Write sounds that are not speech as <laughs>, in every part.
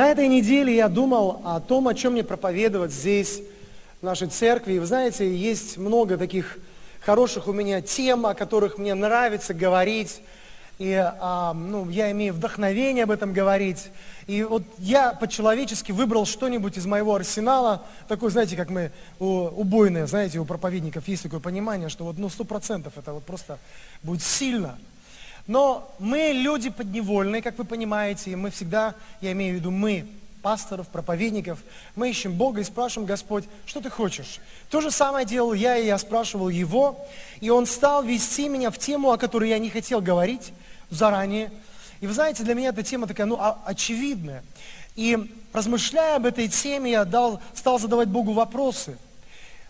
На этой неделе я думал о том, о чем мне проповедовать здесь, в нашей церкви. И вы знаете, есть много таких хороших у меня тем, о которых мне нравится говорить. И а, ну, я имею вдохновение об этом говорить. И вот я по-человечески выбрал что-нибудь из моего арсенала, такой, знаете, как мы, у, убойное, знаете, у проповедников есть такое понимание, что вот, ну, сто процентов это вот просто будет сильно. Но мы люди подневольные, как вы понимаете, и мы всегда, я имею в виду мы, пасторов, проповедников, мы ищем Бога и спрашиваем, Господь, что ты хочешь? То же самое делал я, и я спрашивал Его, и Он стал вести меня в тему, о которой я не хотел говорить заранее. И вы знаете, для меня эта тема такая, ну, очевидная. И размышляя об этой теме, я дал, стал задавать Богу вопросы –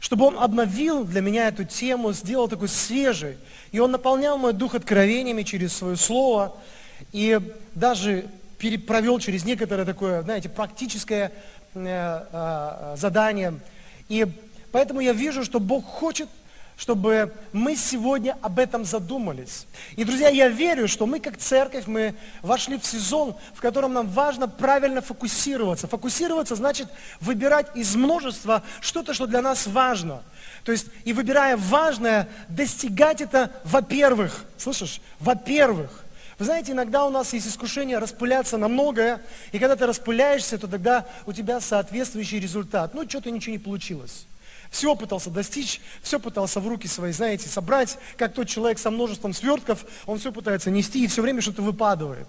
чтобы Он обновил для меня эту тему, сделал такой свежей. И Он наполнял мой дух откровениями через Свое Слово. И даже провел через некоторое такое, знаете, практическое э, э, задание. И поэтому я вижу, что Бог хочет чтобы мы сегодня об этом задумались. И, друзья, я верю, что мы как церковь, мы вошли в сезон, в котором нам важно правильно фокусироваться. Фокусироваться значит выбирать из множества что-то, что для нас важно. То есть, и выбирая важное, достигать это, во-первых, слышишь, во-первых, вы знаете, иногда у нас есть искушение распыляться на многое, и когда ты распыляешься, то тогда у тебя соответствующий результат. Ну, что-то ничего не получилось. Все пытался достичь, все пытался в руки свои, знаете, собрать, как тот человек со множеством свертков, он все пытается нести, и все время что-то выпадывает.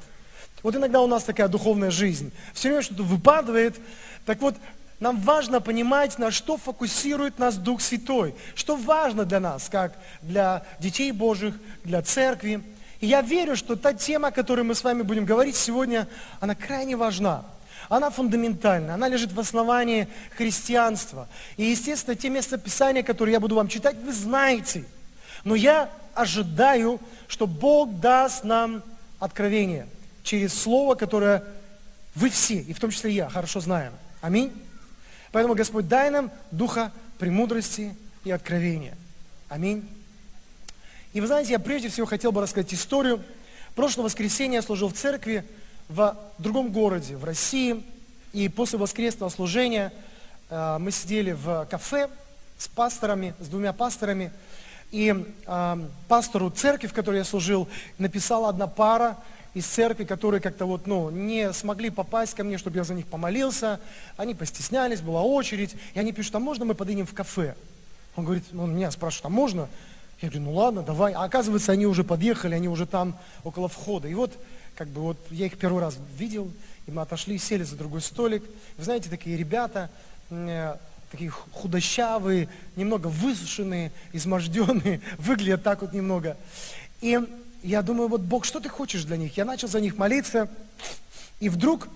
Вот иногда у нас такая духовная жизнь. Все время что-то выпадывает. Так вот, нам важно понимать, на что фокусирует нас Дух Святой. Что важно для нас, как для детей Божьих, для церкви. И я верю, что та тема, о которой мы с вами будем говорить сегодня, она крайне важна. Она фундаментальна, она лежит в основании христианства. И, естественно, те места Писания, которые я буду вам читать, вы знаете. Но я ожидаю, что Бог даст нам откровение через Слово, которое вы все, и в том числе я, хорошо знаем. Аминь. Поэтому, Господь, дай нам духа премудрости и откровения. Аминь. И вы знаете, я прежде всего хотел бы рассказать историю. Прошлое воскресенье я служил в церкви, в другом городе, в России. И после воскресного служения э, мы сидели в кафе с пасторами, с двумя пасторами. И э, пастору церкви, в которой я служил, написала одна пара из церкви, которые как-то вот, ну, не смогли попасть ко мне, чтобы я за них помолился. Они постеснялись, была очередь. И они пишут, а можно мы подъедем в кафе? Он говорит, он меня спрашивает, а можно? Я говорю, ну ладно, давай. А оказывается, они уже подъехали, они уже там около входа. И вот как бы вот я их первый раз видел, и мы отошли, сели за другой столик. Вы знаете, такие ребята, э, такие худощавые, немного высушенные, изможденные, <laughs> выглядят так вот немного. И я думаю, вот Бог, что ты хочешь для них? Я начал за них молиться, и вдруг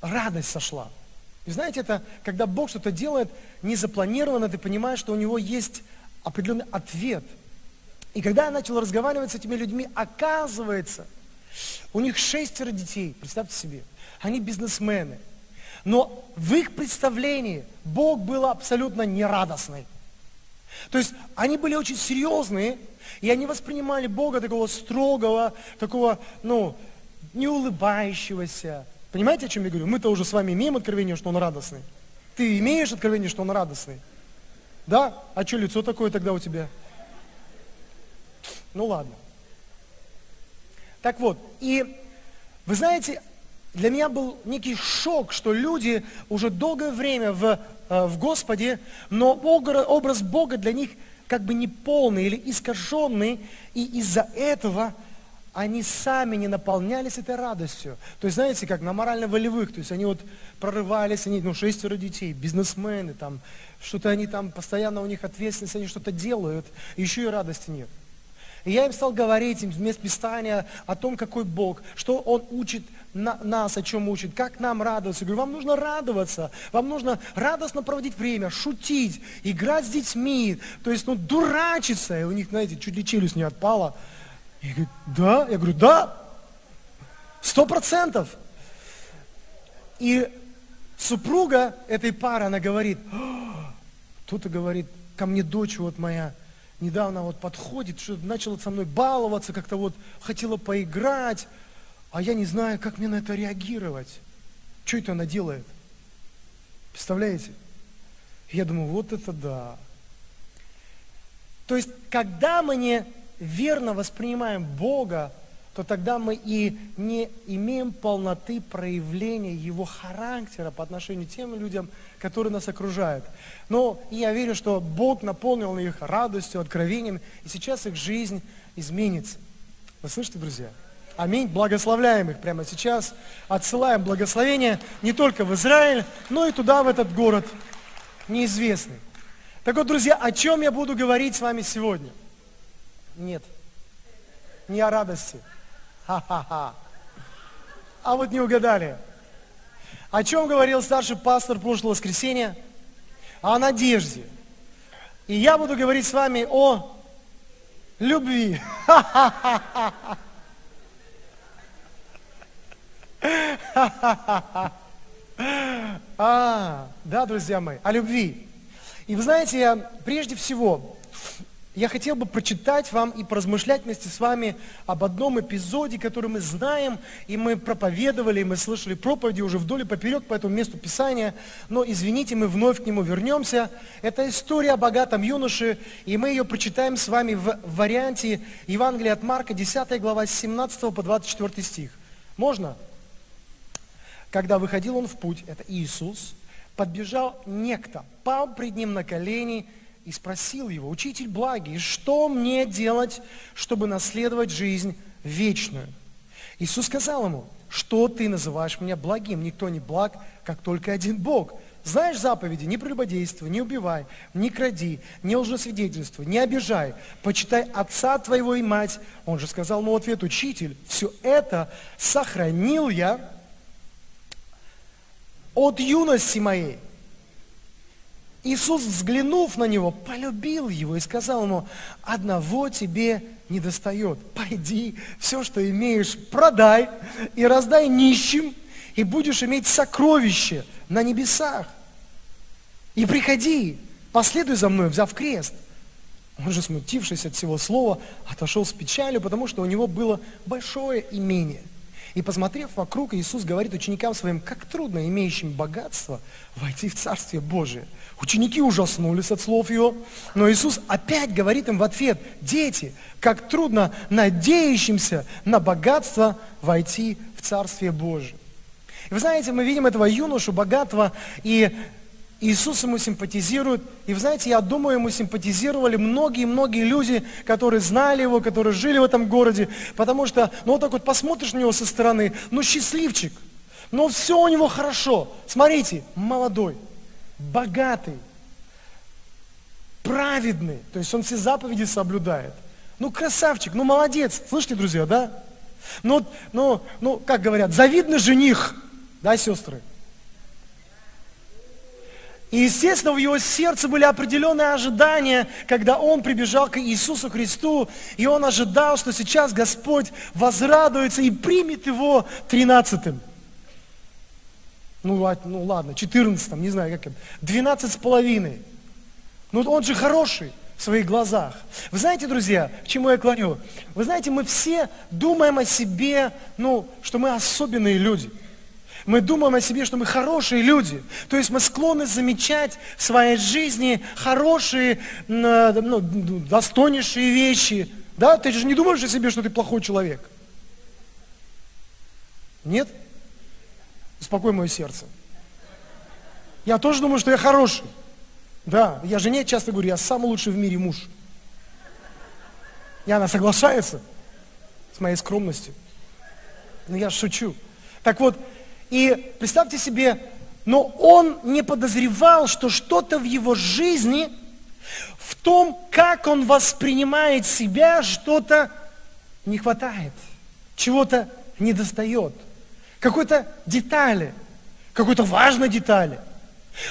радость сошла. И знаете, это когда Бог что-то делает незапланированно, ты понимаешь, что у него есть определенный ответ. И когда я начал разговаривать с этими людьми, оказывается – у них шестеро детей, представьте себе. Они бизнесмены. Но в их представлении Бог был абсолютно нерадостный. То есть они были очень серьезные, и они воспринимали Бога такого строгого, такого, ну, не улыбающегося. Понимаете, о чем я говорю? Мы-то уже с вами имеем откровение, что Он радостный. Ты имеешь откровение, что Он радостный? Да? А что лицо такое тогда у тебя? Ну ладно. Так вот, и вы знаете, для меня был некий шок, что люди уже долгое время в, э, в Господе, но образ Бога для них как бы неполный или искаженный, и из-за этого они сами не наполнялись этой радостью. То есть, знаете, как на морально-волевых, то есть они вот прорывались, они, ну, шестеро детей, бизнесмены, там, что-то они там, постоянно у них ответственность, они что-то делают, еще и радости нет. И я им стал говорить им вместо Писания о том, какой Бог, что Он учит на, нас, о чем учит, как нам радоваться. Я говорю, вам нужно радоваться, вам нужно радостно проводить время, шутить, играть с детьми, то есть, ну, дурачиться. И у них, знаете, чуть ли челюсть не отпала. Я говорю, да? Я говорю, да, сто процентов. И супруга этой пары, она говорит, кто-то говорит, ко мне дочь вот моя, недавно вот подходит, что начала со мной баловаться, как-то вот хотела поиграть, а я не знаю, как мне на это реагировать. Что это она делает? Представляете? Я думаю, вот это да. То есть, когда мы не верно воспринимаем Бога, то тогда мы и не имеем полноты проявления Его характера по отношению к тем людям, которые нас окружают. Но я верю, что Бог наполнил их радостью, откровением, и сейчас их жизнь изменится. Вы слышите, друзья? Аминь. Благословляем их прямо сейчас. Отсылаем благословение не только в Израиль, но и туда, в этот город неизвестный. Так вот, друзья, о чем я буду говорить с вами сегодня? Нет. Не о радости. Ха-ха-ха. А вот не угадали. О чем говорил старший пастор прошлого воскресенья? О надежде. И я буду говорить с вами о любви. А, да, друзья мои, о любви. И вы знаете, прежде всего я хотел бы прочитать вам и поразмышлять вместе с вами об одном эпизоде, который мы знаем, и мы проповедовали, и мы слышали проповеди уже вдоль и поперек по этому месту Писания. Но, извините, мы вновь к нему вернемся. Это история о богатом юноше, и мы ее прочитаем с вами в варианте Евангелия от Марка, 10 глава, с 17 по 24 стих. Можно? Когда выходил он в путь, это Иисус, подбежал некто, пал пред ним на колени и спросил его, «Учитель благий, что мне делать, чтобы наследовать жизнь вечную?» Иисус сказал ему, «Что ты называешь меня благим? Никто не благ, как только один Бог. Знаешь заповеди, не прелюбодействуй, не убивай, не кради, не лжесвидетельствуй, не обижай, почитай отца твоего и мать». Он же сказал ему ответ, «Учитель, все это сохранил я от юности моей». Иисус, взглянув на него, полюбил его и сказал ему, одного тебе не достает. Пойди, все, что имеешь, продай и раздай нищим, и будешь иметь сокровище на небесах. И приходи, последуй за мной, взяв крест. Он же, смутившись от всего слова, отошел с печалью, потому что у него было большое имение – и посмотрев вокруг, Иисус говорит ученикам своим, как трудно имеющим богатство войти в Царствие Божие. Ученики ужаснулись от слов его, но Иисус опять говорит им в ответ, дети, как трудно надеющимся на богатство войти в Царствие Божие. И вы знаете, мы видим этого юношу богатого, и Иисус ему симпатизирует. И вы знаете, я думаю, ему симпатизировали многие-многие люди, которые знали его, которые жили в этом городе. Потому что, ну вот так вот посмотришь на него со стороны, ну счастливчик, ну все у него хорошо. Смотрите, молодой, богатый, праведный, то есть он все заповеди соблюдает. Ну красавчик, ну молодец, слышите, друзья, да? Ну, ну, ну, как говорят, завидный жених, да, сестры? И, естественно, в его сердце были определенные ожидания, когда он прибежал к Иисусу Христу, и он ожидал, что сейчас Господь возрадуется и примет его тринадцатым. Ну, ну ладно, четырнадцатым, не знаю, как это, двенадцать с половиной. Ну, он же хороший в своих глазах. Вы знаете, друзья, к чему я клоню? Вы знаете, мы все думаем о себе, ну, что мы особенные люди – мы думаем о себе, что мы хорошие люди. То есть мы склонны замечать в своей жизни хорошие, ну, достойнейшие вещи. Да? Ты же не думаешь о себе, что ты плохой человек. Нет? Успокой мое сердце. Я тоже думаю, что я хороший. Да, я жене часто говорю, я самый лучший в мире муж. И она соглашается с моей скромностью. Но я шучу. Так вот, и представьте себе, но он не подозревал, что что-то в его жизни, в том, как он воспринимает себя, что-то не хватает, чего-то не достает, какой-то детали, какой-то важной детали.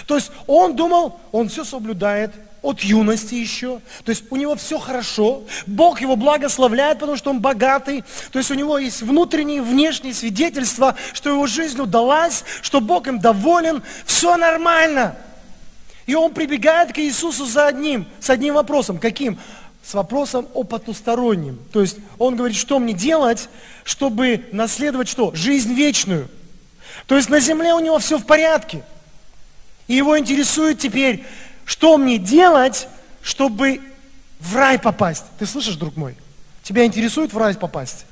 То есть он думал, он все соблюдает, от юности еще. То есть у него все хорошо. Бог его благословляет, потому что он богатый. То есть у него есть внутренние и внешние свидетельства, что его жизнь удалась, что Бог им доволен. Все нормально. И он прибегает к Иисусу за одним, с одним вопросом. Каким? С вопросом о потустороннем. То есть он говорит, что мне делать, чтобы наследовать что? Жизнь вечную. То есть на земле у него все в порядке. И его интересует теперь, что мне делать, чтобы в рай попасть. Ты слышишь, друг мой? Тебя интересует в рай попасть?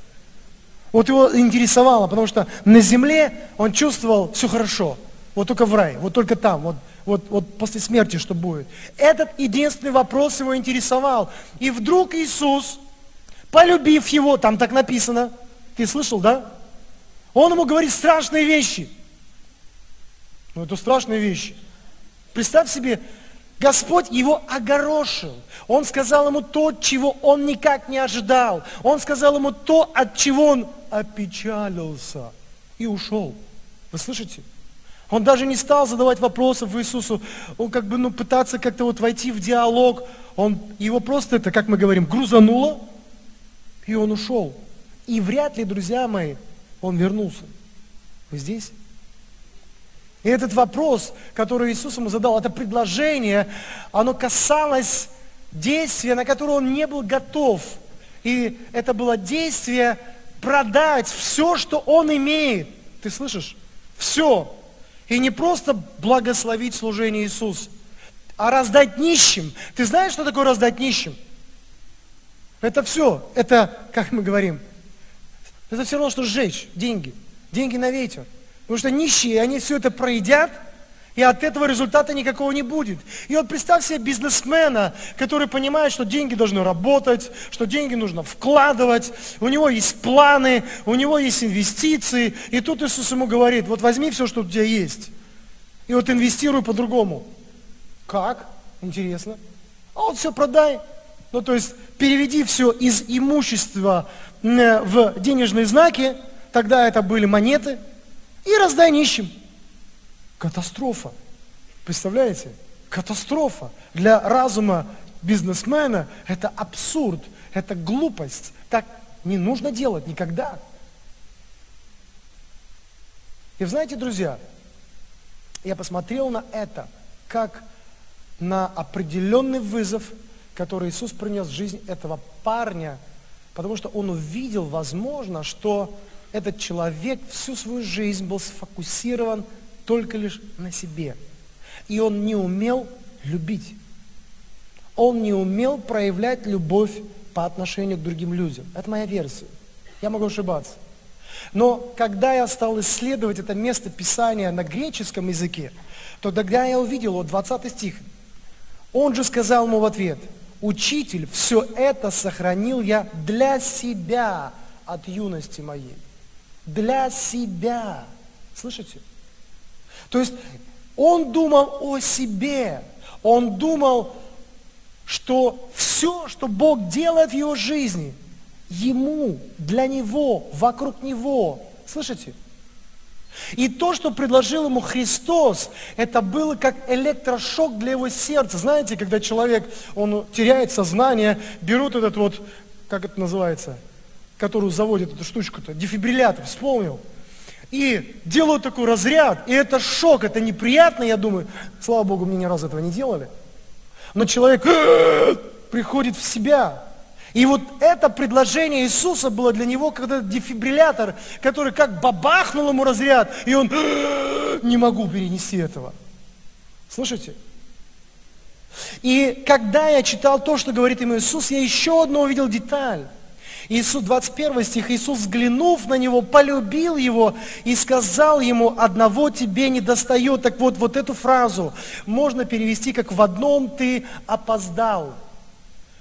Вот его интересовало, потому что на земле он чувствовал все хорошо. Вот только в рай, вот только там, вот, вот, вот после смерти что будет. Этот единственный вопрос его интересовал. И вдруг Иисус, полюбив его, там так написано, ты слышал, да? Он ему говорит страшные вещи. Ну, это страшные вещи. Представь себе, Господь его огорошил. Он сказал ему то, чего он никак не ожидал. Он сказал ему то, от чего он опечалился и ушел. Вы слышите? Он даже не стал задавать вопросов Иисусу. Он как бы, ну, пытаться как-то вот войти в диалог. Он, его просто это, как мы говорим, грузануло, и он ушел. И вряд ли, друзья мои, он вернулся. Вы здесь? И этот вопрос, который Иисус ему задал, это предложение, оно касалось действия, на которое он не был готов. И это было действие продать все, что он имеет. Ты слышишь? Все. И не просто благословить служение Иисуса, а раздать нищим. Ты знаешь, что такое раздать нищим? Это все. Это, как мы говорим, это все равно, что сжечь деньги. Деньги на ветер. Потому что нищие, они все это проедят, и от этого результата никакого не будет. И вот представь себе бизнесмена, который понимает, что деньги должны работать, что деньги нужно вкладывать, у него есть планы, у него есть инвестиции. И тут Иисус ему говорит, вот возьми все, что у тебя есть, и вот инвестируй по-другому. Как? Интересно. А вот все продай. Ну, то есть переведи все из имущества в денежные знаки, тогда это были монеты – и раздай нищим. Катастрофа. Представляете? Катастрофа. Для разума бизнесмена это абсурд, это глупость. Так не нужно делать никогда. И знаете, друзья, я посмотрел на это как на определенный вызов, который Иисус принес в жизнь этого парня, потому что он увидел, возможно, что этот человек всю свою жизнь был сфокусирован только лишь на себе. И он не умел любить. Он не умел проявлять любовь по отношению к другим людям. Это моя версия. Я могу ошибаться. Но когда я стал исследовать это место Писания на греческом языке, то тогда я увидел, вот 20 стих, он же сказал ему в ответ, «Учитель, все это сохранил я для себя от юности моей» для себя. Слышите? То есть он думал о себе. Он думал, что все, что Бог делает в его жизни, ему, для него, вокруг него. Слышите? И то, что предложил ему Христос, это было как электрошок для его сердца. Знаете, когда человек, он теряет сознание, берут этот вот, как это называется, которую заводит эту штучку-то, дефибриллятор, вспомнил. И делают такой разряд, и это шок, это неприятно, я думаю. Слава Богу, мне ни разу этого не делали. Но человек <clears throat> приходит в себя. И вот это предложение Иисуса было для него, когда дефибриллятор, который как бабахнул ему разряд, и он <clears throat> не могу перенести этого. Слышите? И когда я читал то, что говорит ему Иисус, я еще одну увидел деталь. Иисус, 21 стих, Иисус, взглянув на него, полюбил его и сказал ему, одного тебе не достает. Так вот, вот эту фразу можно перевести как в одном ты опоздал.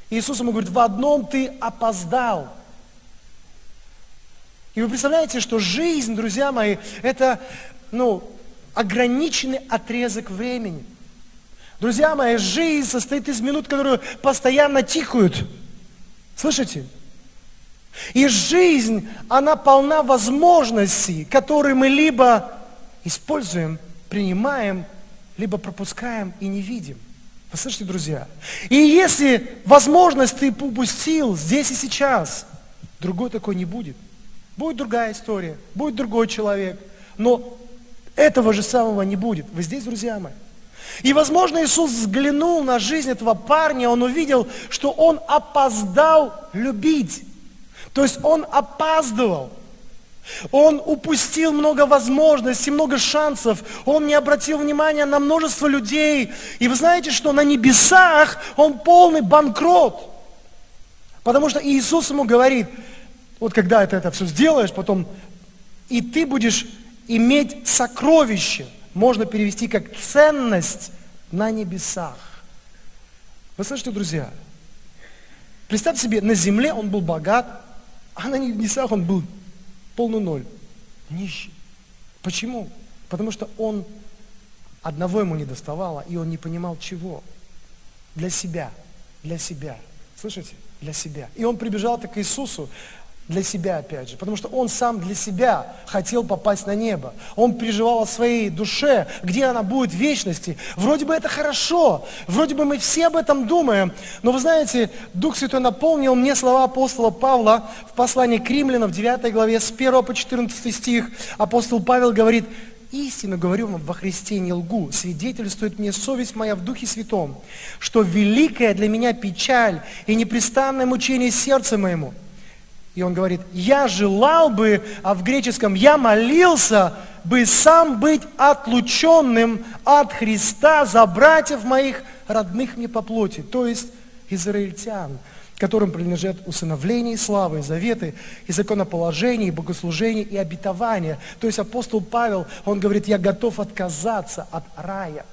Иисус ему говорит, в одном ты опоздал. И вы представляете, что жизнь, друзья мои, это, ну, ограниченный отрезок времени. Друзья мои, жизнь состоит из минут, которые постоянно тикают. Слышите? И жизнь, она полна возможностей, которые мы либо используем, принимаем, либо пропускаем и не видим. Вы слышите, друзья? И если возможность ты упустил здесь и сейчас, другой такой не будет. Будет другая история, будет другой человек, но этого же самого не будет. Вы здесь, друзья мои? И, возможно, Иисус взглянул на жизнь этого парня, он увидел, что он опоздал любить. То есть он опаздывал. Он упустил много возможностей, много шансов. Он не обратил внимания на множество людей. И вы знаете, что на небесах он полный банкрот. Потому что Иисус ему говорит, вот когда ты это все сделаешь, потом и ты будешь иметь сокровище, можно перевести как ценность на небесах. Вы слышите, друзья? Представьте себе, на земле он был богат, а на небесах он был полный ноль, нищий. Почему? Потому что он одного ему не доставало, и он не понимал чего. Для себя, для себя. Слышите? Для себя. И он прибежал так к Иисусу, для себя, опять же, потому что он сам для себя хотел попасть на небо. Он переживал о своей душе, где она будет в вечности. Вроде бы это хорошо, вроде бы мы все об этом думаем, но вы знаете, Дух Святой наполнил мне слова апостола Павла в послании к римлянам в 9 главе с 1 по 14 стих. Апостол Павел говорит, истину говорю вам во Христе не лгу, свидетельствует мне совесть моя в Духе Святом, что великая для меня печаль и непрестанное мучение сердца моему – и он говорит, я желал бы, а в греческом я молился бы сам быть отлученным от Христа за братьев моих, родных мне по плоти, то есть израильтян, которым принадлежат усыновление, славы, заветы, и законоположение, и богослужение, и обетование. То есть апостол Павел, он говорит, я готов отказаться от рая.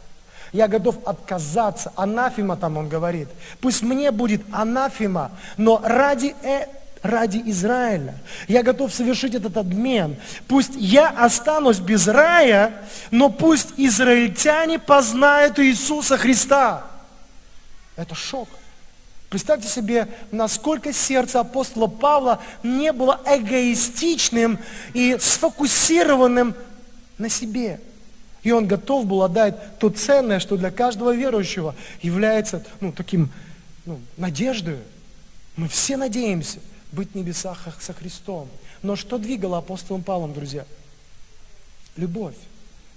Я готов отказаться, анафима там он говорит. Пусть мне будет анафима, но ради э, ради Израиля. Я готов совершить этот обмен. Пусть я останусь без рая, но пусть израильтяне познают Иисуса Христа. Это шок. Представьте себе, насколько сердце апостола Павла не было эгоистичным и сфокусированным на себе. И он готов был отдать то ценное, что для каждого верующего является ну, таким ну, надеждой. Мы все надеемся – быть в небесах со Христом. Но что двигало апостолом Павлом, друзья? Любовь.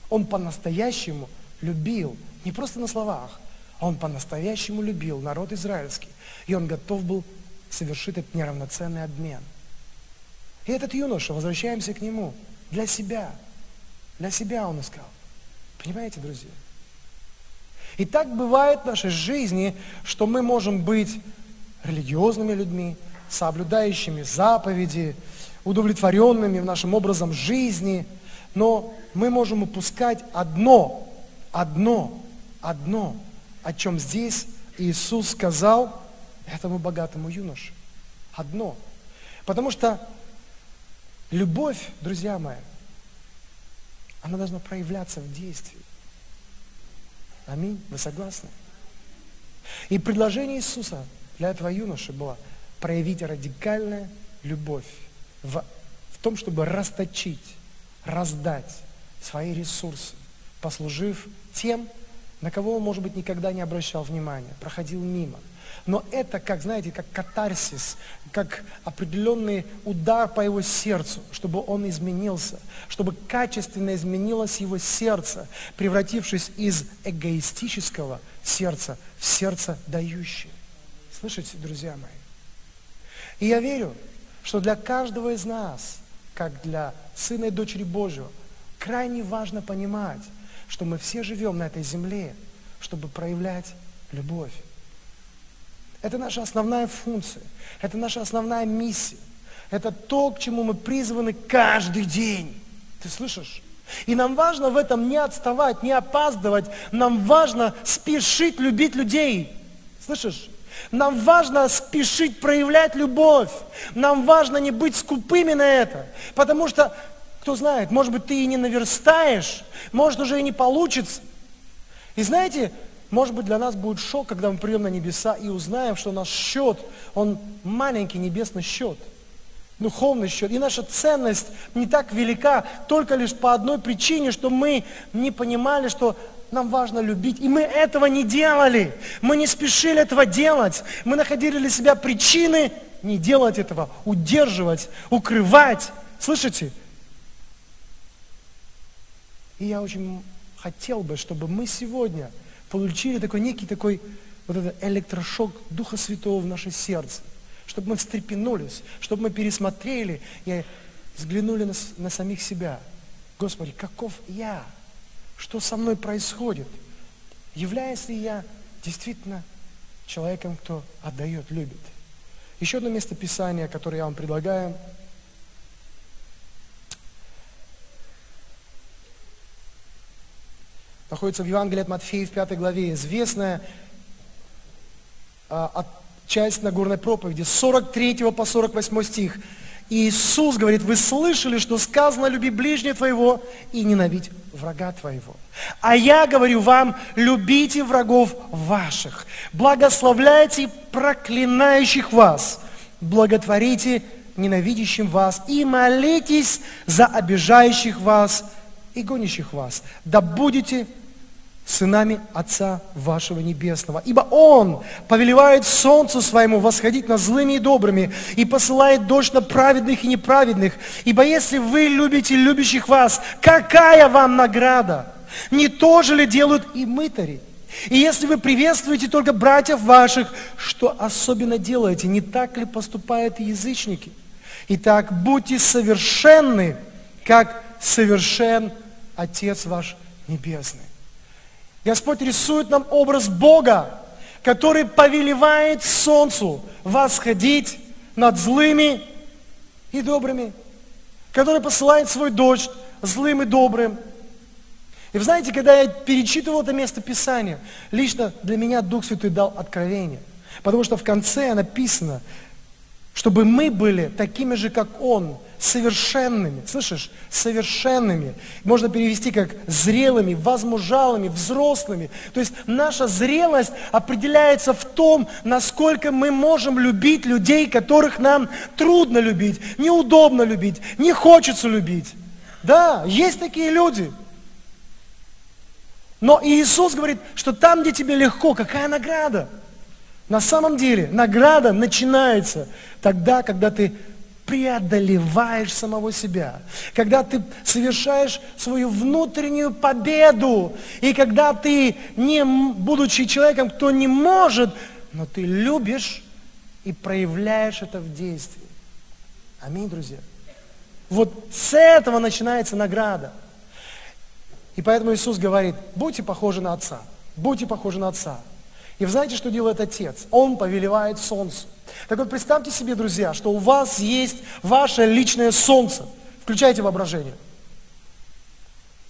Он по-настоящему любил, не просто на словах, а он по-настоящему любил народ израильский. И он готов был совершить этот неравноценный обмен. И этот юноша, возвращаемся к нему, для себя. Для себя он искал. Понимаете, друзья? И так бывает в нашей жизни, что мы можем быть религиозными людьми, соблюдающими заповеди, удовлетворенными в нашем образом жизни, но мы можем упускать одно, одно, одно, о чем здесь Иисус сказал этому богатому юноше. Одно. Потому что любовь, друзья мои, она должна проявляться в действии. Аминь. Вы согласны? И предложение Иисуса для этого юноши было – проявить радикальную любовь в, в том, чтобы расточить, раздать свои ресурсы, послужив тем, на кого он, может быть, никогда не обращал внимания, проходил мимо. Но это, как, знаете, как катарсис, как определенный удар по его сердцу, чтобы он изменился, чтобы качественно изменилось его сердце, превратившись из эгоистического сердца в сердце дающее. Слышите, друзья мои? И я верю, что для каждого из нас, как для сына и дочери Божьего, крайне важно понимать, что мы все живем на этой земле, чтобы проявлять любовь. Это наша основная функция, это наша основная миссия. Это то, к чему мы призваны каждый день. Ты слышишь? И нам важно в этом не отставать, не опаздывать. Нам важно спешить любить людей. Слышишь? Нам важно спешить проявлять любовь. Нам важно не быть скупыми на это. Потому что, кто знает, может быть, ты и не наверстаешь, может, уже и не получится. И знаете, может быть, для нас будет шок, когда мы придем на небеса и узнаем, что наш счет, он маленький небесный счет, духовный счет. И наша ценность не так велика только лишь по одной причине, что мы не понимали, что нам важно любить. И мы этого не делали. Мы не спешили этого делать. Мы находили для себя причины не делать этого, удерживать, укрывать. Слышите? И я очень хотел бы, чтобы мы сегодня получили такой некий такой вот этот электрошок Духа Святого в наше сердце. Чтобы мы встрепенулись, чтобы мы пересмотрели и взглянули на, на самих себя. Господи, каков я? Что со мной происходит? Являюсь ли я действительно человеком, кто отдает, любит? Еще одно место Писания, которое я вам предлагаю. Находится в Евангелии от Матфея в пятой главе. Известная а, часть Нагорной проповеди, 43 по 48 стих. Иисус говорит, вы слышали, что сказано, люби ближнего твоего и ненавидь врага твоего. А я говорю вам, любите врагов ваших, благословляйте проклинающих вас, благотворите ненавидящим вас и молитесь за обижающих вас и гонящих вас. Да будете сынами Отца вашего Небесного. Ибо Он повелевает солнцу своему восходить над злыми и добрыми, и посылает дождь на праведных и неправедных. Ибо если вы любите любящих вас, какая вам награда? Не то же ли делают и мытари? И если вы приветствуете только братьев ваших, что особенно делаете? Не так ли поступают язычники? Итак, будьте совершенны, как совершен Отец ваш Небесный. Господь рисует нам образ Бога, который повелевает солнцу восходить над злыми и добрыми, который посылает свой дождь злым и добрым. И вы знаете, когда я перечитывал это место Писания, лично для меня Дух Святой дал откровение. Потому что в конце написано, чтобы мы были такими же, как Он, совершенными. Слышишь? Совершенными. Можно перевести как зрелыми, возмужалыми, взрослыми. То есть наша зрелость определяется в том, насколько мы можем любить людей, которых нам трудно любить, неудобно любить, не хочется любить. Да, есть такие люди. Но Иисус говорит, что там, где тебе легко, какая награда? На самом деле награда начинается тогда, когда ты преодолеваешь самого себя, когда ты совершаешь свою внутреннюю победу, и когда ты, не будучи человеком, кто не может, но ты любишь и проявляешь это в действии. Аминь, друзья. Вот с этого начинается награда. И поэтому Иисус говорит, будьте похожи на Отца, будьте похожи на Отца. И вы знаете, что делает Отец? Он повелевает солнцу. Так вот, представьте себе, друзья, что у вас есть ваше личное солнце. Включайте воображение.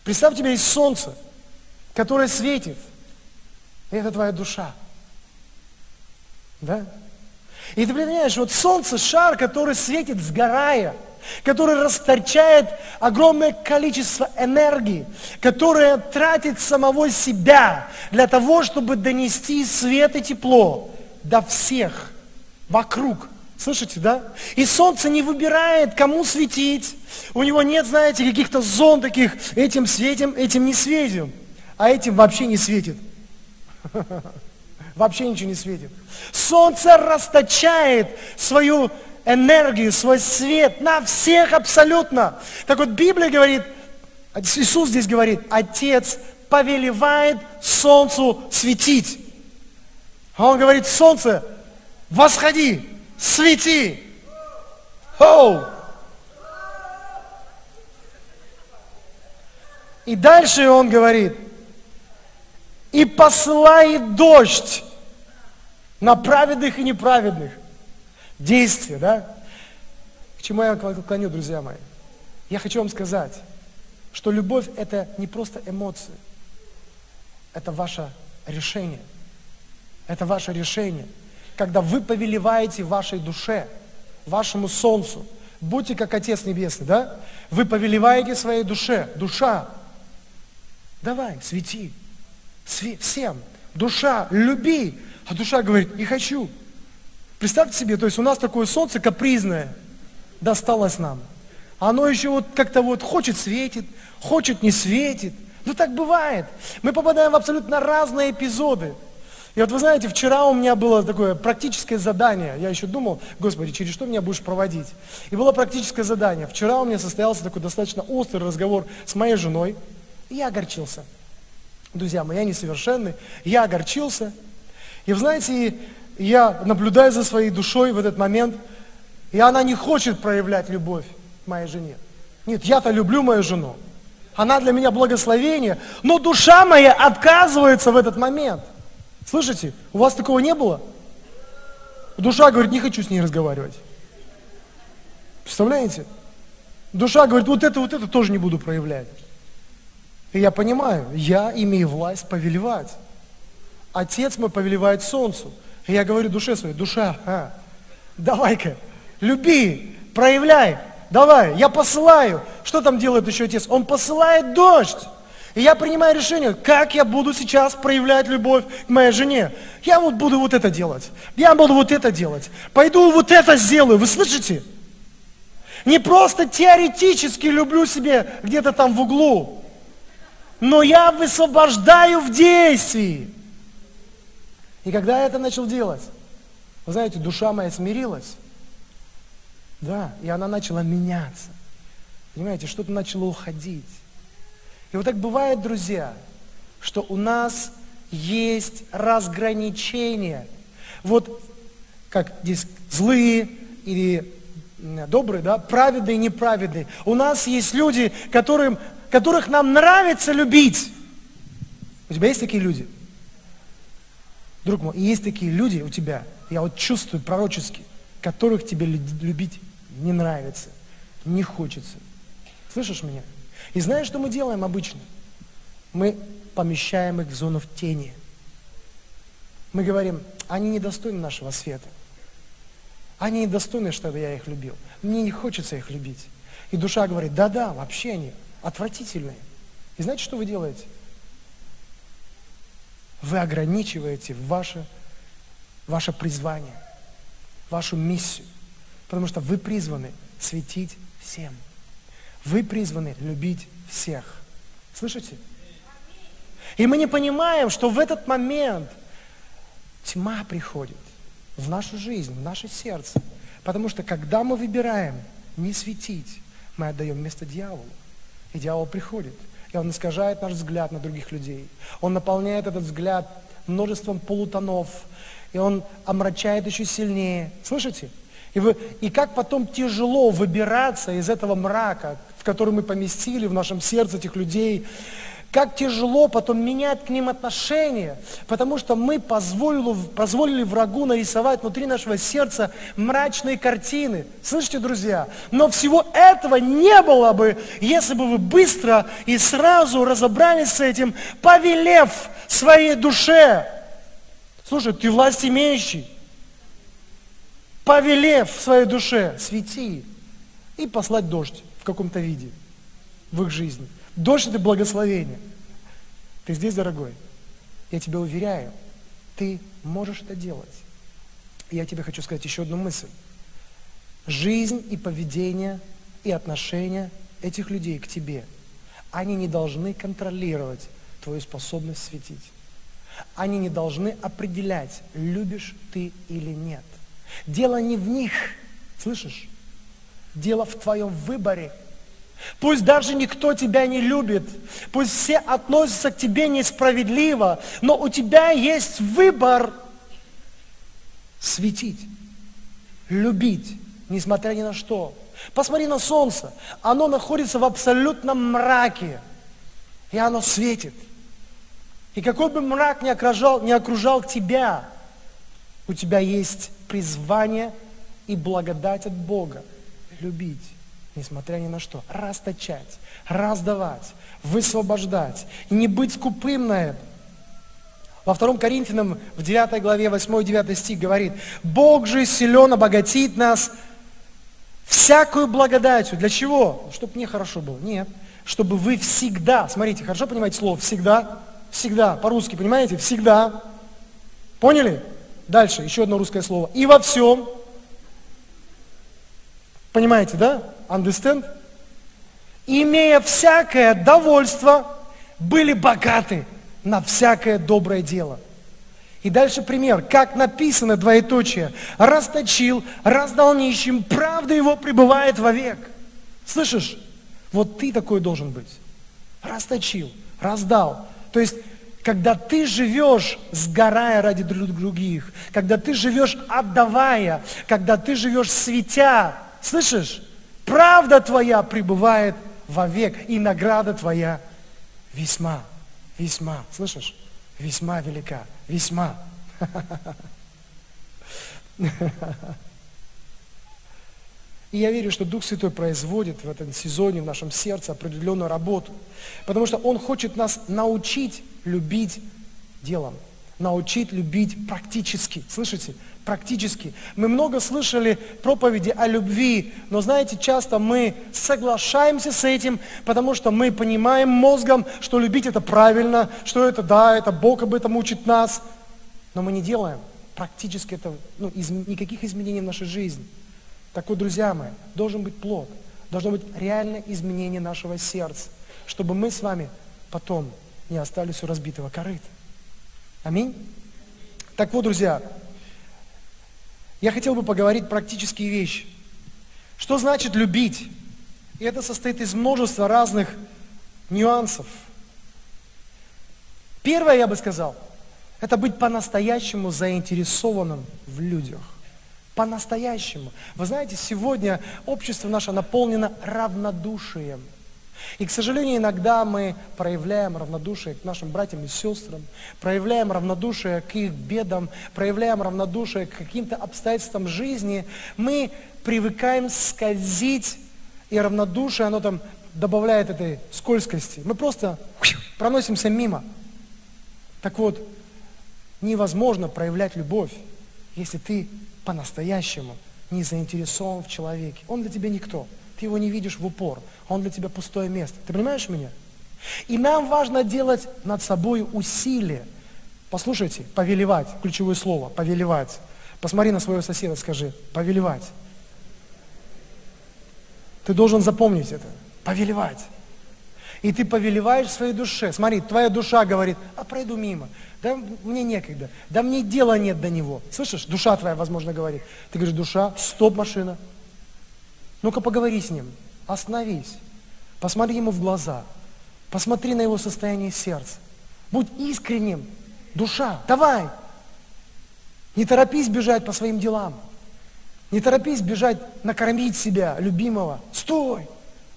Представь тебе есть солнце, которое светит. И это твоя душа. Да? И ты понимаешь, вот солнце, шар, который светит, сгорая – который расторчает огромное количество энергии, которая тратит самого себя для того, чтобы донести свет и тепло до всех вокруг. Слышите, да? И солнце не выбирает, кому светить. У него нет, знаете, каких-то зон таких, этим светим, этим не светим. А этим вообще не светит. <laughs> Вообще ничего не светит. Солнце расточает свою энергию, свой свет на всех абсолютно. Так вот, Библия говорит, Иисус здесь говорит, Отец повелевает солнцу светить. А он говорит, солнце, восходи, свети. Хоу! И дальше он говорит, и посылает дождь на праведных и неправедных действие, да? К чему я клоню, друзья мои? Я хочу вам сказать, что любовь – это не просто эмоции, это ваше решение. Это ваше решение. Когда вы повелеваете вашей душе, вашему солнцу, будьте как Отец Небесный, да? Вы повелеваете своей душе, душа, давай, свети, сви, всем, душа, люби, а душа говорит, не хочу, Представьте себе, то есть у нас такое солнце капризное досталось нам. Оно еще вот как-то вот хочет светит, хочет не светит. Ну так бывает. Мы попадаем в абсолютно разные эпизоды. И вот вы знаете, вчера у меня было такое практическое задание. Я еще думал, Господи, через что меня будешь проводить? И было практическое задание. Вчера у меня состоялся такой достаточно острый разговор с моей женой. И я огорчился. Друзья мои, я несовершенный. Я огорчился. И вы знаете, я наблюдаю за своей душой в этот момент, и она не хочет проявлять любовь моей жене. Нет, я-то люблю мою жену. Она для меня благословение, но душа моя отказывается в этот момент. Слышите? У вас такого не было? Душа говорит, не хочу с ней разговаривать. Представляете? Душа говорит, вот это, вот это тоже не буду проявлять. И я понимаю, я имею власть повелевать. Отец мой повелевает солнцу. И я говорю душе своей, душа, а, давай-ка, люби, проявляй, давай, я посылаю. Что там делает еще отец? Он посылает дождь. И я принимаю решение, как я буду сейчас проявлять любовь к моей жене. Я вот буду вот это делать. Я буду вот это делать. Пойду вот это сделаю. Вы слышите? Не просто теоретически люблю себе где-то там в углу, но я высвобождаю в действии. И когда я это начал делать, вы знаете, душа моя смирилась. Да, и она начала меняться. Понимаете, что-то начало уходить. И вот так бывает, друзья, что у нас есть разграничение. Вот как здесь злые или добрые, да, праведные и неправедные. У нас есть люди, которым, которых нам нравится любить. У тебя есть такие люди? Друг мой, есть такие люди у тебя, я вот чувствую пророчески, которых тебе любить не нравится, не хочется. Слышишь меня? И знаешь, что мы делаем обычно? Мы помещаем их в зону в тени. Мы говорим, они недостойны нашего света. Они недостойны, чтобы я их любил. Мне не хочется их любить. И душа говорит, да-да, вообще они отвратительные. И знаете, что вы делаете? Вы ограничиваете ваше, ваше призвание, вашу миссию. Потому что вы призваны светить всем. Вы призваны любить всех. Слышите? И мы не понимаем, что в этот момент тьма приходит в нашу жизнь, в наше сердце. Потому что когда мы выбираем не светить, мы отдаем место дьяволу. И дьявол приходит, и он искажает наш взгляд на других людей. Он наполняет этот взгляд множеством полутонов, и он омрачает еще сильнее. Слышите? И, вы, и как потом тяжело выбираться из этого мрака, в который мы поместили в нашем сердце этих людей, как тяжело потом менять к ним отношения, потому что мы позволили, позволили врагу нарисовать внутри нашего сердца мрачные картины. Слышите, друзья? Но всего этого не было бы, если бы вы быстро и сразу разобрались с этим, повелев своей душе. Слушай, ты власть имеющий. Повелев своей душе, свети и послать дождь каком-то виде в их жизни. Дождь – это благословение. Ты здесь, дорогой? Я тебя уверяю, ты можешь это делать. И я тебе хочу сказать еще одну мысль. Жизнь и поведение и отношения этих людей к тебе, они не должны контролировать твою способность светить. Они не должны определять, любишь ты или нет. Дело не в них, слышишь? Дело в твоем выборе – Пусть даже никто тебя не любит, пусть все относятся к тебе несправедливо, но у тебя есть выбор светить, любить, несмотря ни на что. Посмотри на солнце, оно находится в абсолютном мраке, и оно светит. И какой бы мрак ни окружал, ни окружал тебя, у тебя есть призвание и благодать от Бога любить несмотря ни на что, расточать, раздавать, высвобождать, не быть скупым на это. Во 2 Коринфянам в 9 главе 8-9 стих говорит, Бог же силен обогатить нас всякую благодатью. Для чего? Чтобы мне хорошо было. Нет. Чтобы вы всегда, смотрите, хорошо понимаете слово «всегда»? Всегда, по-русски, понимаете? Всегда. Поняли? Дальше, еще одно русское слово. И во всем. Понимаете, да? Understand? Имея всякое довольство, были богаты на всякое доброе дело. И дальше пример. Как написано, двоеточие, расточил, раздал нищим, правда его пребывает вовек. Слышишь? Вот ты такой должен быть. Расточил, раздал. То есть, когда ты живешь, сгорая ради других, когда ты живешь, отдавая, когда ты живешь, светя, слышишь? правда твоя пребывает вовек, и награда твоя весьма, весьма, слышишь, весьма велика, весьма. И я верю, что Дух Святой производит в этом сезоне в нашем сердце определенную работу. Потому что Он хочет нас научить любить делом. Научить любить практически. Слышите? Практически. Мы много слышали проповеди о любви, но знаете, часто мы соглашаемся с этим, потому что мы понимаем мозгом, что любить это правильно, что это да, это Бог об этом учит нас. Но мы не делаем практически это, ну, из, никаких изменений в нашей жизни. Так вот, друзья мои, должен быть плод, должно быть реальное изменение нашего сердца, чтобы мы с вами потом не остались у разбитого корыта. Аминь. Так вот, друзья, я хотел бы поговорить практические вещи. Что значит любить? И это состоит из множества разных нюансов. Первое, я бы сказал, это быть по-настоящему заинтересованным в людях по-настоящему. Вы знаете, сегодня общество наше наполнено равнодушием. И, к сожалению, иногда мы проявляем равнодушие к нашим братьям и сестрам, проявляем равнодушие к их бедам, проявляем равнодушие к каким-то обстоятельствам жизни. Мы привыкаем скользить, и равнодушие, оно там добавляет этой скользкости. Мы просто проносимся мимо. Так вот, невозможно проявлять любовь, если ты по-настоящему не заинтересован в человеке. Он для тебя никто. Ты его не видишь в упор. Он для тебя пустое место. Ты понимаешь меня? И нам важно делать над собой усилие. Послушайте, повелевать, ключевое слово, повелевать. Посмотри на своего соседа, скажи, повелевать. Ты должен запомнить это. Повелевать. И ты повелеваешь своей душе. Смотри, твоя душа говорит, а пройду мимо. Да мне некогда. Да мне дела нет до него. Слышишь, душа твоя, возможно, говорит. Ты говоришь, душа, стоп, машина. Ну-ка поговори с ним. Остановись. Посмотри ему в глаза. Посмотри на его состояние сердца. Будь искренним. Душа, давай. Не торопись бежать по своим делам. Не торопись бежать накормить себя, любимого. Стой,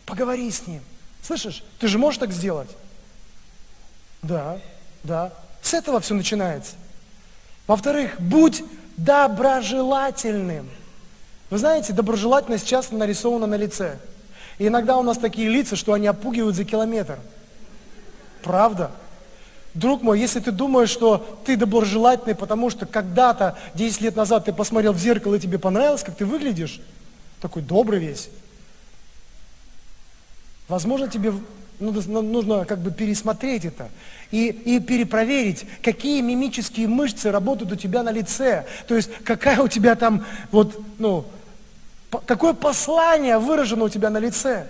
поговори с ним. Слышишь, ты же можешь так сделать? Да, да. С этого все начинается. Во-вторых, будь доброжелательным. Вы знаете, доброжелательность часто нарисована на лице. И иногда у нас такие лица, что они опугивают за километр. Правда? Друг мой, если ты думаешь, что ты доброжелательный, потому что когда-то, 10 лет назад, ты посмотрел в зеркало и тебе понравилось, как ты выглядишь, такой добрый весь, Возможно, тебе нужно, нужно как бы пересмотреть это и, и перепроверить, какие мимические мышцы работают у тебя на лице. То есть, какая у тебя там, вот, ну, какое послание выражено у тебя на лице.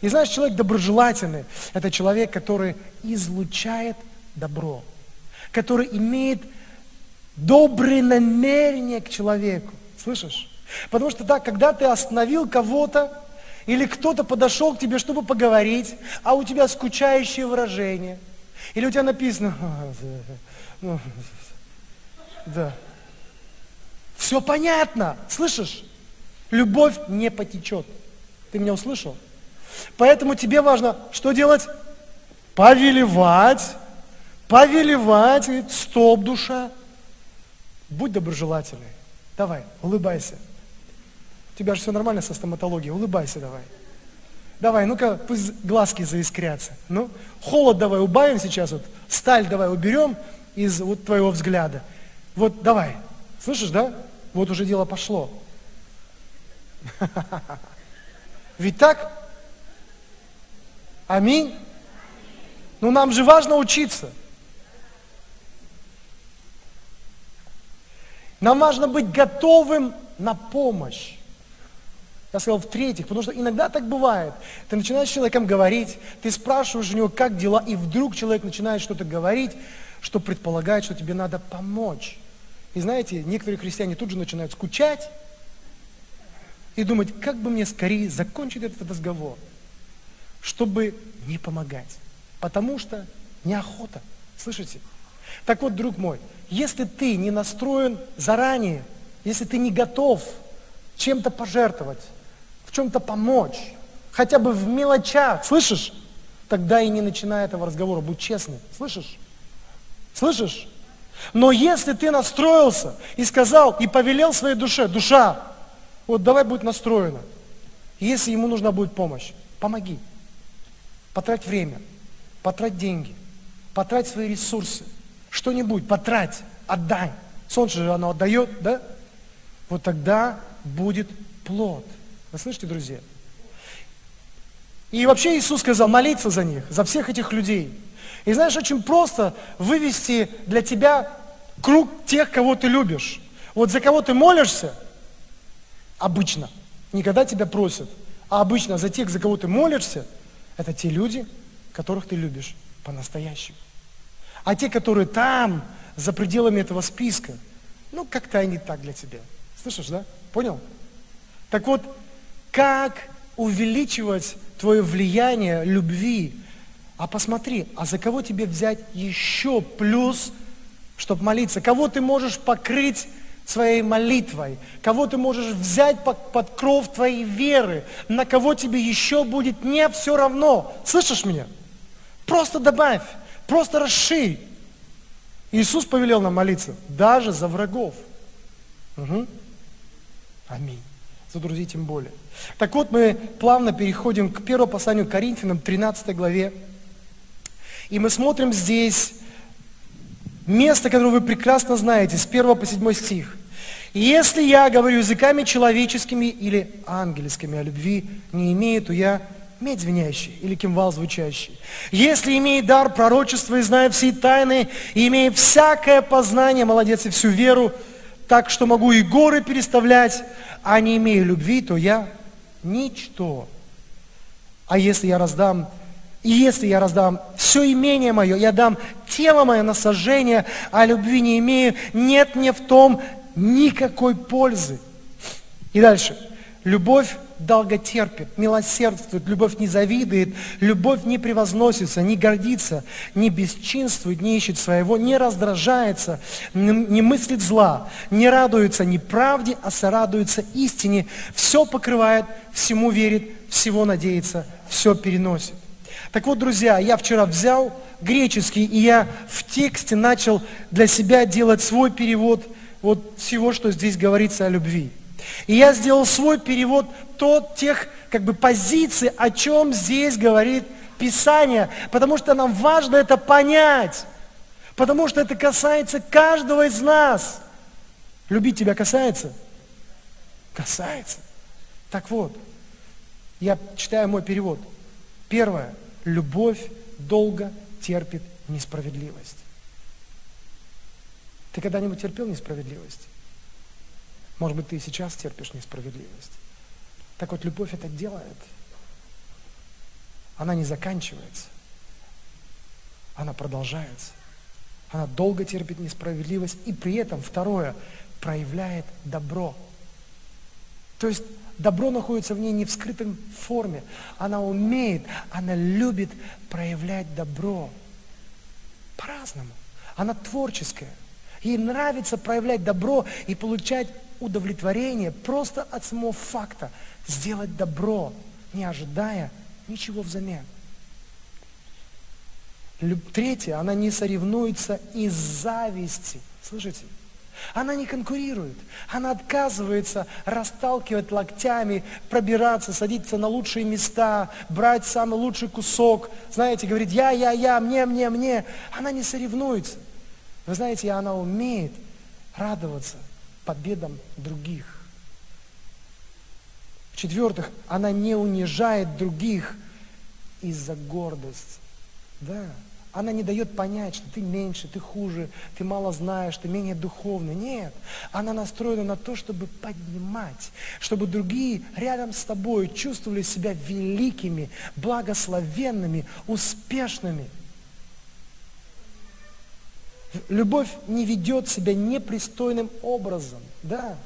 И знаешь, человек доброжелательный, это человек, который излучает добро, который имеет добрые намерения к человеку. Слышишь? Потому что так, когда ты остановил кого-то, или кто-то подошел к тебе, чтобы поговорить, а у тебя скучающее выражение. Или у тебя написано, да. Все понятно, слышишь? Любовь не потечет. Ты меня услышал? Поэтому тебе важно что делать? Повелевать, повелевать. Стоп, душа. Будь доброжелательный. Давай, улыбайся. У тебя же все нормально со стоматологией, улыбайся давай. Давай, ну-ка, пусть глазки заискрятся. Ну, холод давай убавим сейчас, вот, сталь давай уберем из вот твоего взгляда. Вот давай, слышишь, да? Вот уже дело пошло. <laughs> Ведь так? Аминь. Ну нам же важно учиться. Нам важно быть готовым на помощь. Я сказал в-третьих, потому что иногда так бывает. Ты начинаешь с человеком говорить, ты спрашиваешь у него, как дела, и вдруг человек начинает что-то говорить, что предполагает, что тебе надо помочь. И знаете, некоторые христиане тут же начинают скучать и думать, как бы мне скорее закончить этот разговор, чтобы не помогать. Потому что неохота. Слышите? Так вот, друг мой, если ты не настроен заранее, если ты не готов чем-то пожертвовать, чем-то помочь, хотя бы в мелочах, слышишь? Тогда и не начинай этого разговора, будь честным, слышишь? Слышишь? Но если ты настроился и сказал, и повелел своей душе, душа, вот давай будь настроена, если ему нужна будет помощь, помоги. Потрать время, потрать деньги, потрать свои ресурсы, что-нибудь потрать, отдай. Солнце же оно отдает, да? Вот тогда будет плод. Вы слышите, друзья? И вообще Иисус сказал молиться за них, за всех этих людей. И знаешь, очень просто вывести для тебя круг тех, кого ты любишь. Вот за кого ты молишься, обычно, никогда тебя просят, а обычно за тех, за кого ты молишься, это те люди, которых ты любишь по-настоящему. А те, которые там, за пределами этого списка, ну, как-то они так для тебя. Слышишь, да? Понял? Так вот, как увеличивать твое влияние любви? А посмотри, а за кого тебе взять еще плюс, чтобы молиться? Кого ты можешь покрыть своей молитвой? Кого ты можешь взять под, под кров твоей веры? На кого тебе еще будет не все равно? Слышишь меня? Просто добавь, просто расширь. Иисус повелел нам молиться даже за врагов. Угу. Аминь. За друзей тем более. Так вот, мы плавно переходим к первому посланию к Коринфянам, 13 главе. И мы смотрим здесь место, которое вы прекрасно знаете, с 1 по 7 стих. «Если я говорю языками человеческими или ангельскими, а любви не имею, то я медь звенящий или кимвал звучащий. Если имеет дар пророчества и знаю все тайны, и имея всякое познание, молодец, и всю веру, так что могу и горы переставлять, а не имею любви, то я ничто. А если я раздам, и если я раздам все имение мое, я дам тело мое на сожжение, а любви не имею, нет мне в том никакой пользы. И дальше. Любовь долготерпит, милосердствует, любовь не завидует, любовь не превозносится, не гордится, не бесчинствует, не ищет своего, не раздражается, не мыслит зла, не радуется неправде, а сорадуется истине, все покрывает, всему верит, всего надеется, все переносит. Так вот, друзья, я вчера взял греческий, и я в тексте начал для себя делать свой перевод вот всего, что здесь говорится о любви. И я сделал свой перевод тот, тех как бы позиций, о чем здесь говорит Писание, потому что нам важно это понять, потому что это касается каждого из нас. Любить тебя касается? Касается. Так вот, я читаю мой перевод. Первое. Любовь долго терпит несправедливость. Ты когда-нибудь терпел несправедливость? Может быть, ты и сейчас терпишь несправедливость. Так вот, любовь это делает. Она не заканчивается. Она продолжается. Она долго терпит несправедливость и при этом, второе, проявляет добро. То есть добро находится в ней не в скрытом форме. Она умеет, она любит проявлять добро. По-разному. Она творческая. Ей нравится проявлять добро и получать удовлетворение просто от самого факта сделать добро, не ожидая ничего взамен. Третье, она не соревнуется из зависти. Слышите? Она не конкурирует. Она отказывается расталкивать локтями, пробираться, садиться на лучшие места, брать самый лучший кусок. Знаете, говорит, я, я, я, мне, мне, мне. Она не соревнуется. Вы знаете, она умеет радоваться победам других. В-четвертых, она не унижает других из-за гордости. Да. Она не дает понять, что ты меньше, ты хуже, ты мало знаешь, ты менее духовный. Нет. Она настроена на то, чтобы поднимать, чтобы другие рядом с тобой чувствовали себя великими, благословенными, успешными. Любовь не ведет себя непристойным образом. Да.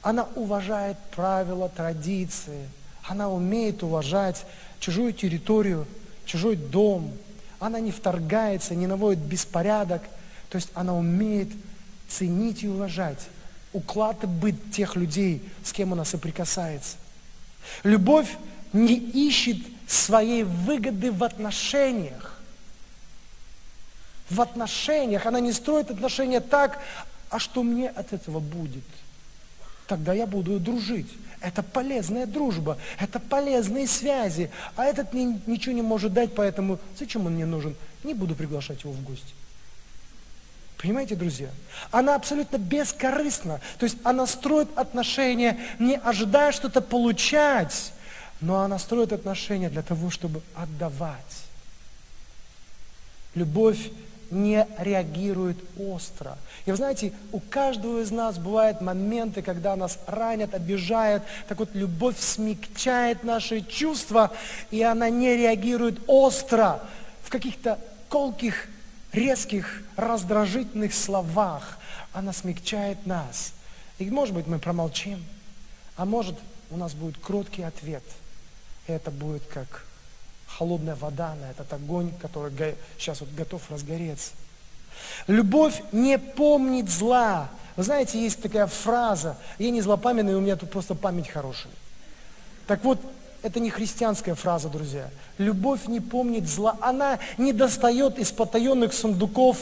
Она уважает правила, традиции. Она умеет уважать чужую территорию, чужой дом. Она не вторгается, не наводит беспорядок. То есть она умеет ценить и уважать уклад и быт тех людей, с кем она соприкасается. Любовь не ищет своей выгоды в отношениях. В отношениях. Она не строит отношения так, а что мне от этого будет? Тогда я буду дружить. Это полезная дружба, это полезные связи. А этот мне ничего не может дать, поэтому зачем он мне нужен? Не буду приглашать его в гости. Понимаете, друзья? Она абсолютно бескорыстна. То есть она строит отношения, не ожидая что-то получать, но она строит отношения для того, чтобы отдавать. Любовь не реагирует остро. И вы знаете, у каждого из нас бывают моменты, когда нас ранят, обижают. Так вот, любовь смягчает наши чувства, и она не реагирует остро в каких-то колких, резких, раздражительных словах. Она смягчает нас. И, может быть, мы промолчим, а может, у нас будет кроткий ответ. И это будет как холодная вода на этот огонь, который сейчас вот готов разгореться. Любовь не помнит зла. Вы знаете, есть такая фраза, я не злопамятный, у меня тут просто память хорошая. Так вот, это не христианская фраза, друзья. Любовь не помнит зла. Она не достает из потаенных сундуков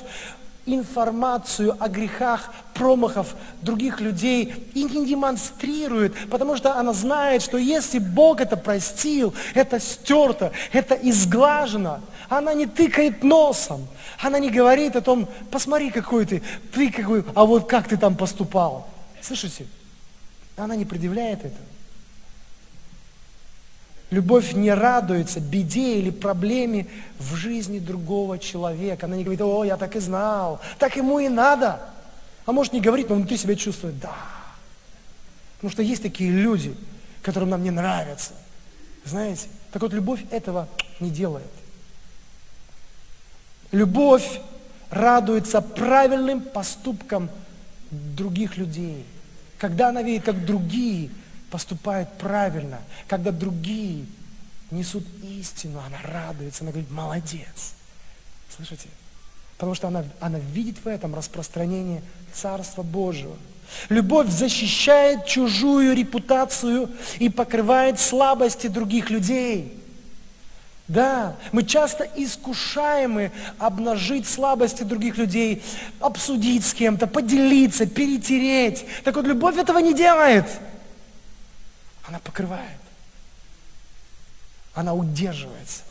информацию о грехах, промахах других людей и не демонстрирует, потому что она знает, что если Бог это простил, это стерто, это изглажено, она не тыкает носом, она не говорит о том, посмотри, какой ты, ты какой, а вот как ты там поступал. Слышите? Она не предъявляет это. Любовь не радуется беде или проблеме в жизни другого человека. Она не говорит, о, я так и знал, так ему и надо. А может не говорить, но внутри себя чувствует, да. Потому что есть такие люди, которым нам не нравятся. Знаете? Так вот, любовь этого не делает. Любовь радуется правильным поступкам других людей. Когда она видит, как другие поступает правильно, когда другие несут истину, она радуется, она говорит, молодец. Слышите? Потому что она, она видит в этом распространение Царства Божьего. Любовь защищает чужую репутацию и покрывает слабости других людей. Да, мы часто искушаемы обнажить слабости других людей, обсудить с кем-то, поделиться, перетереть. Так вот, любовь этого не делает. Она покрывает. Она удерживается.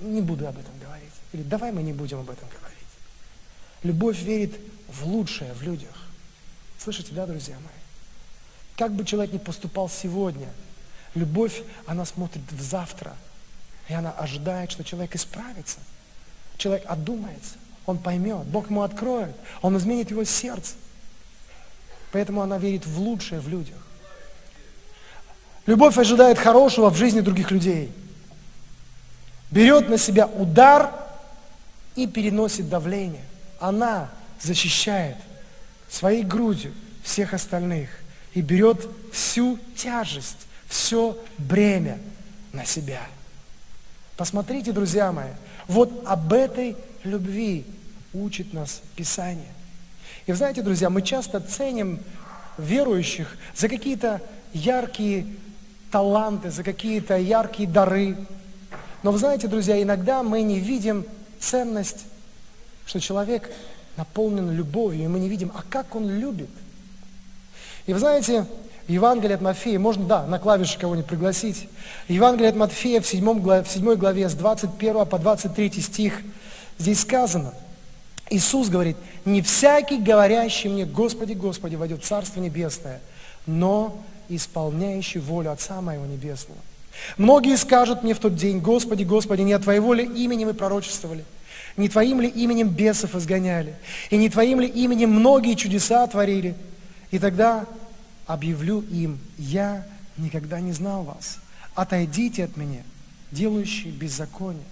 Не буду об этом говорить. Или давай мы не будем об этом говорить. Любовь верит в лучшее в людях. Слышите, да, друзья мои? Как бы человек ни поступал сегодня, любовь, она смотрит в завтра. И она ожидает, что человек исправится. Человек одумается, он поймет, Бог ему откроет, он изменит его сердце. Поэтому она верит в лучшее в людях. Любовь ожидает хорошего в жизни других людей. Берет на себя удар и переносит давление. Она защищает своей грудью всех остальных и берет всю тяжесть, все бремя на себя. Посмотрите, друзья мои, вот об этой любви учит нас Писание. И знаете, друзья, мы часто ценим верующих за какие-то яркие таланты, за какие-то яркие дары. Но вы знаете, друзья, иногда мы не видим ценность, что человек наполнен любовью, и мы не видим, а как он любит. И вы знаете, в Евангелии от Матфея, можно, да, на клавише кого-нибудь пригласить. Евангелие от Матфея в 7, главе, в 7 главе с 21 по 23 стих, здесь сказано, Иисус говорит, не всякий, говорящий мне, Господи, Господи, войдет в Царство Небесное, но исполняющий волю Отца Моего Небесного. Многие скажут мне в тот день, Господи, Господи, не от Твоего ли имени мы пророчествовали, не Твоим ли именем бесов изгоняли, и не Твоим ли именем многие чудеса творили. И тогда объявлю им, я никогда не знал вас. Отойдите от меня, делающие беззаконие.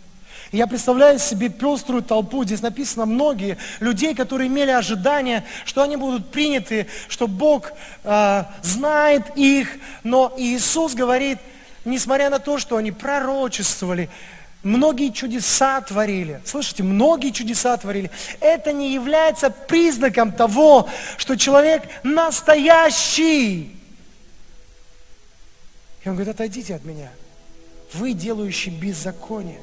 И я представляю себе пеструю толпу, здесь написано многие людей, которые имели ожидание, что они будут приняты, что Бог э, знает их, но Иисус говорит, несмотря на то, что они пророчествовали, многие чудеса творили, слышите, многие чудеса творили, это не является признаком того, что человек настоящий. И он говорит, отойдите от меня. Вы, делающие беззаконие.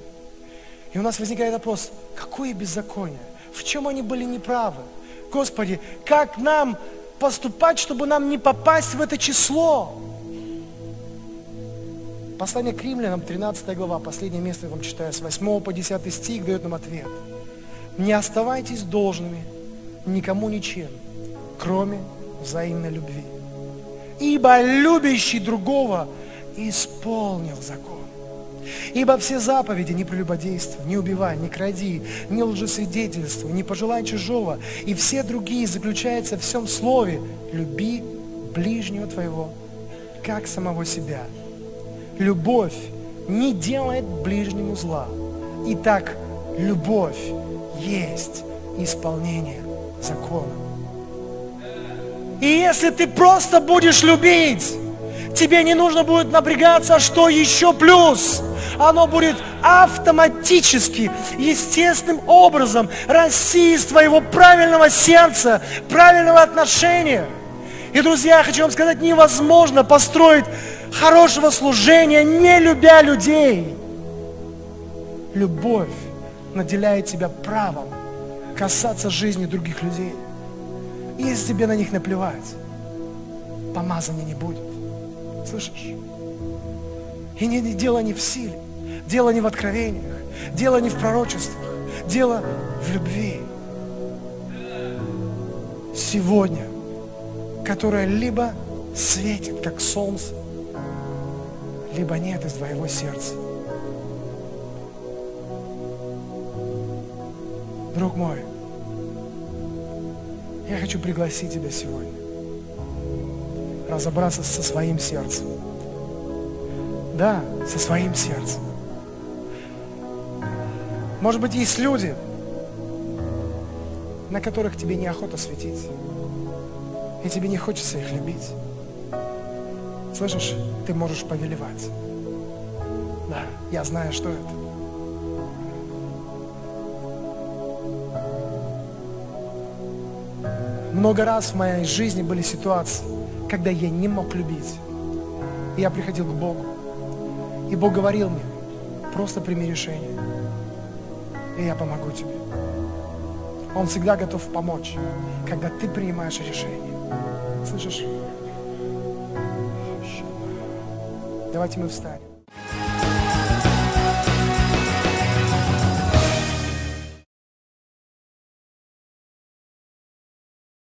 И у нас возникает вопрос, какое беззаконие? В чем они были неправы? Господи, как нам поступать, чтобы нам не попасть в это число? Послание к римлянам, 13 глава, последнее место я вам читаю, с 8 по 10 стих дает нам ответ. Не оставайтесь должными никому ничем, кроме взаимной любви. Ибо любящий другого исполнил закон. Ибо все заповеди не прелюбодействуй, не убивай, не кради, не лжесвидетельствуй, не пожелай чужого, и все другие заключаются в всем слове «люби ближнего твоего, как самого себя». Любовь не делает ближнему зла. Итак, любовь есть исполнение закона. И если ты просто будешь любить, тебе не нужно будет напрягаться, что еще плюс. Оно будет автоматически, естественным образом расти из твоего правильного сердца, правильного отношения. И, друзья, я хочу вам сказать, невозможно построить хорошего служения, не любя людей. Любовь наделяет тебя правом касаться жизни других людей. И если тебе на них наплевать, помазания не будет. Слышишь? И не, дело не в силе, дело не в откровениях, дело не в пророчествах, дело в любви. Сегодня, которая либо светит, как солнце, либо нет из твоего сердца. Друг мой, я хочу пригласить тебя сегодня разобраться со своим сердцем. Да, со своим сердцем. Может быть, есть люди, на которых тебе неохота светить, и тебе не хочется их любить. Слышишь, ты можешь повелевать. Да, я знаю, что это. Много раз в моей жизни были ситуации, когда я не мог любить. Я приходил к Богу. И Бог говорил мне, просто прими решение. И я помогу тебе. Он всегда готов помочь, когда ты принимаешь решение. Слышишь? Давайте мы встанем.